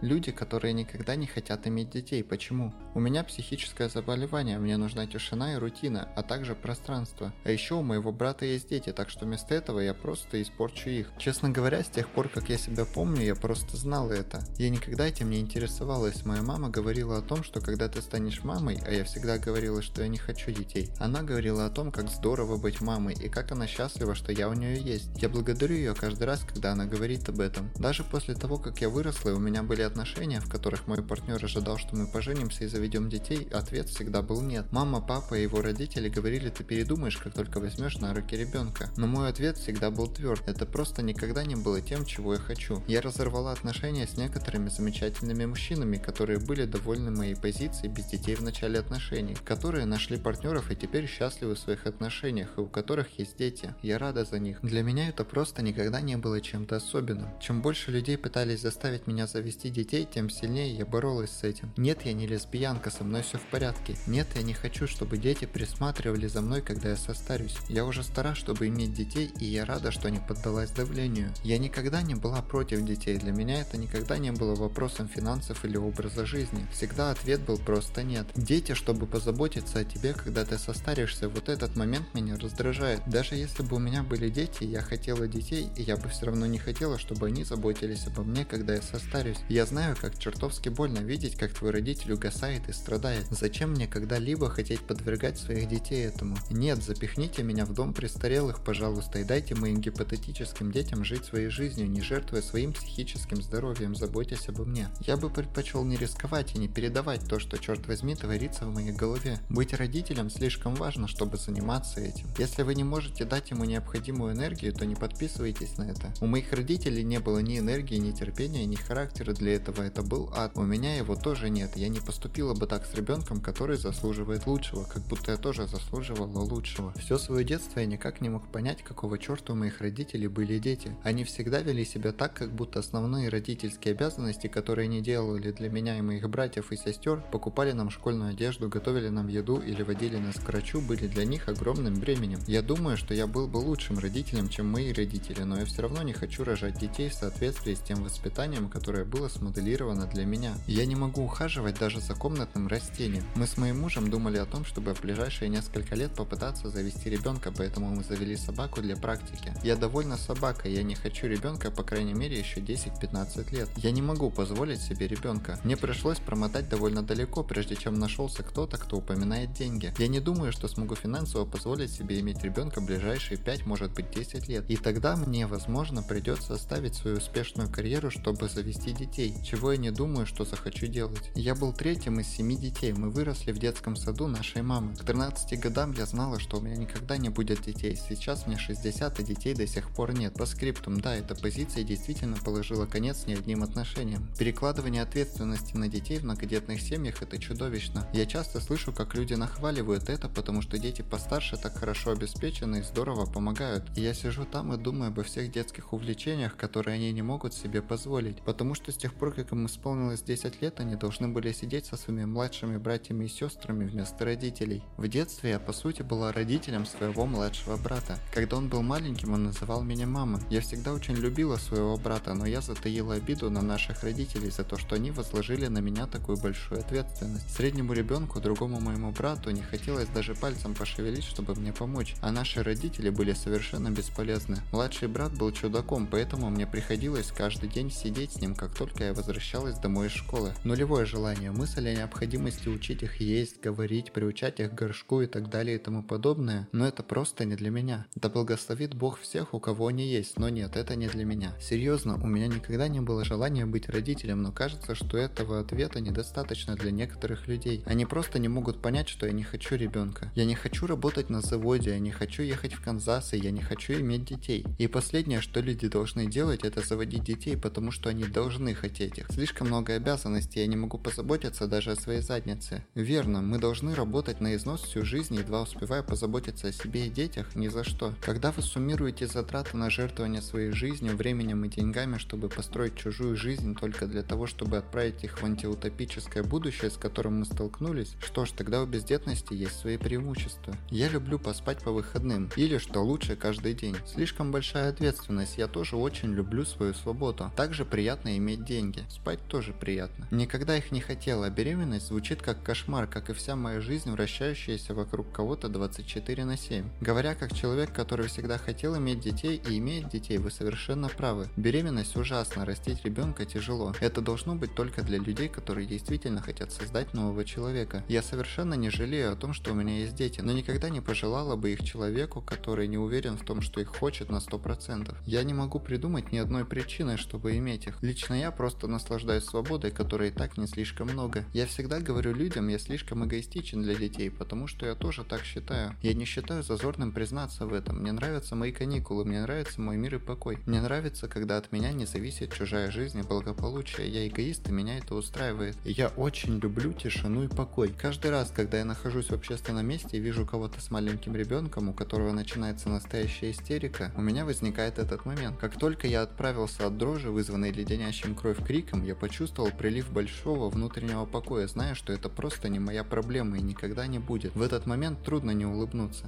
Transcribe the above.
Люди, которые никогда не хотят иметь детей. Почему? У меня психическое заболевание, мне нужна тишина и рутина, а также пространство. А еще у моего брата есть дети, так что вместо этого я просто испорчу их. Честно говоря, с тех пор, как я себя помню, я просто знала это. Я никогда этим не интересовалась. Моя мама говорила о том, что когда ты станешь мамой, а я всегда говорила, что я не хочу детей, она говорила о том, как здорово быть мамой и как она счастлива, что я у нее есть. Я благодарю ее каждый раз, когда она говорит об этом. Даже после того, как я выросла у меня были отношения, в которых мой партнер ожидал, что мы поженимся и заведем детей, ответ всегда был нет. Мама, папа и его родители говорили, ты передумаешь, как только возьмешь на руки ребенка. Но мой ответ всегда был тверд. Это просто никогда не было тем, чего я хочу. Я разорвала отношения с некоторыми замечательными мужчинами, которые были довольны моей позицией без детей в начале отношений, которые нашли партнеров и теперь счастливы в своих отношениях, и у которых есть дети. Я рада за них. Для меня это просто никогда не было чем-то особенным. Чем больше людей пытались заставить меня завести детей, тем сильнее я боролась с этим. Нет, я не лесбиянка, со мной все в порядке. Нет, я не хочу, чтобы дети присматривали за мной, когда я состарюсь. Я уже стара, чтобы иметь детей, и я рада, что не поддалась давлению. Я никогда не была против детей, для меня это никогда не было вопросом финансов или образа жизни. Всегда ответ был просто нет. Дети, чтобы позаботиться о тебе, когда ты состаришься, вот этот момент меня раздражает. Даже если бы у меня были дети, я хотела детей, и я бы все равно не хотела, чтобы они заботились обо мне, когда я состарюсь. Я знаю, как чертовски больно видеть, как твой родитель угасает и страдает. Зачем мне когда-либо хотеть подвергать своих детей этому? Нет, запихните меня в дом престарелых, пожалуйста, и дайте моим гипотетическим детям жить своей жизнью, не жертвуя своим психическим здоровьем, заботясь обо мне. Я бы предпочел не рисковать и не передавать то, что, черт возьми, творится в моей голове. Быть родителем слишком важно, чтобы заниматься этим. Если вы не можете дать ему необходимую энергию, то не подписывайтесь на это. У моих родителей не было ни энергии, ни терпения, ни характера для этого. Это был ад. У меня его тоже нет. Я не поступила бы так с ребенком, который заслуживает лучшего, как будто я тоже заслуживала лучшего. Все свое детство я никак не мог понять, какого черта у моих родителей были дети. Они всегда вели себя так, как будто основные родительские обязанности, которые они делали для меня и моих братьев и сестер, покупали нам школьную одежду, готовили нам еду или водили нас к врачу, были для них огромным бременем. Я думаю, что я был бы лучшим родителем, чем мои родители, но я все равно не хочу рожать детей в соответствии с тем воспитанием, которое было смоделировано для меня. Я не могу ухаживать даже за комнатным растением. Мы с моим мужем думали о том, чтобы в ближайшие несколько лет попытаться завести ребенка, поэтому мы завели собаку для практики. Я довольна собакой, я не хочу ребенка, по крайней мере, еще 10-15 лет. Я не могу позволить себе ребенка. Мне пришлось промотать довольно далеко, прежде чем нашелся кто-то, кто упоминает деньги. Я не думаю, что смогу финансово позволить себе иметь ребенка ближайшие 5, может быть 10 лет. И тогда мне, возможно, придется оставить свою успешную карьеру, чтобы завести детей, чего я не думаю, что захочу делать. Я был третьим из семи детей, мы выросли в детском саду нашей мамы. К 13 годам я знала, что у меня никогда не будет детей. Сейчас мне 60, и детей до сих пор нет. По скриптум, да, эта позиция действительно положила конец не одним отношениям. Перекладывание ответственности на детей в многодетных семьях это чудовищно. Я часто слышу, как люди нахваливают это, потому что дети постарше так хорошо обеспечены и здорово помогают. И я сижу там и думаю обо всех детских увлечениях, которые они не могут себе позволить. Потому что с тех пор, как им исполнилось 10 лет, они должны были сидеть со своими младшими братьями и сестрами вместо родителей. В детстве я по сути была родителем своего младшего брата. Когда он был маленьким, он называл меня мамой. Я всегда очень любила своего брата, но я затаила обиду на наших родителей за то, что они возложили на меня такую большую ответственность. Среднему ребенку, другому моему брату, не хотелось даже пальцем пошевелить, чтобы мне помочь, а наши родители были совершенно бесполезны. Младший брат был чудаком, поэтому мне приходилось каждый день сидеть с ним, как только я возвращалась домой из школы. Нулевое желание, мысль о необходимости учить их есть, говорить, приучать их к горшку и так далее и тому подобное, но это просто не для меня. Да благословит Бог всех, у кого они есть, но нет, это не для меня. Серьезно, у меня никогда не было желания быть родителем, но кажется, что этого ответа недостаточно для некоторых людей. Они просто не могут понять, что я не хочу ребенка. Я не хочу работать на заводе, я не хочу ехать в Канзас, и я не хочу иметь детей. И последнее, что люди должны делать, это заводить детей, потому что они должны хотеть их. Слишком много обязанностей, я не могу позаботиться даже о своей заднице. Верно, мы должны работать на износ всю жизнь, едва успевая позаботиться о себе и детях, ни за что. Когда вы суммируете затраты на жертвование своей жизнью, временем и деньгами, чтобы построить чужую жизнь только для того, чтобы отправить их в антиутопическое будущее, с которым мы столкнулись, что ж, тогда у бездетности есть свои преимущества. Я люблю поспать по выходным, или, что лучше, каждый день. Слишком большая ответственность, я тоже очень люблю свою свободу. Также приятно иметь деньги. Деньги. Спать тоже приятно. Никогда их не хотела, а беременность звучит как кошмар, как и вся моя жизнь, вращающаяся вокруг кого-то 24 на 7. Говоря как человек, который всегда хотел иметь детей и имеет детей, вы совершенно правы. Беременность ужасно, растить ребенка тяжело. Это должно быть только для людей, которые действительно хотят создать нового человека. Я совершенно не жалею о том, что у меня есть дети, но никогда не пожелала бы их человеку, который не уверен в том, что их хочет на 100%. Я не могу придумать ни одной причины, чтобы иметь их. Лично я просто наслаждаюсь свободой, которой и так не слишком много. Я всегда говорю людям, я слишком эгоистичен для детей, потому что я тоже так считаю. Я не считаю зазорным признаться в этом. Мне нравятся мои каникулы, мне нравится мой мир и покой. Мне нравится, когда от меня не зависит чужая жизнь и благополучие. Я эгоист, и меня это устраивает. Я очень люблю тишину и покой. Каждый раз, когда я нахожусь в общественном месте и вижу кого-то с маленьким ребенком, у которого начинается настоящая истерика, у меня возникает этот момент. Как только я отправился от дрожи, вызванной леденящим кровь криком, я почувствовал прилив большого внутреннего покоя, зная, что это просто не моя проблема и никогда не будет. В этот момент трудно не улыбнуться.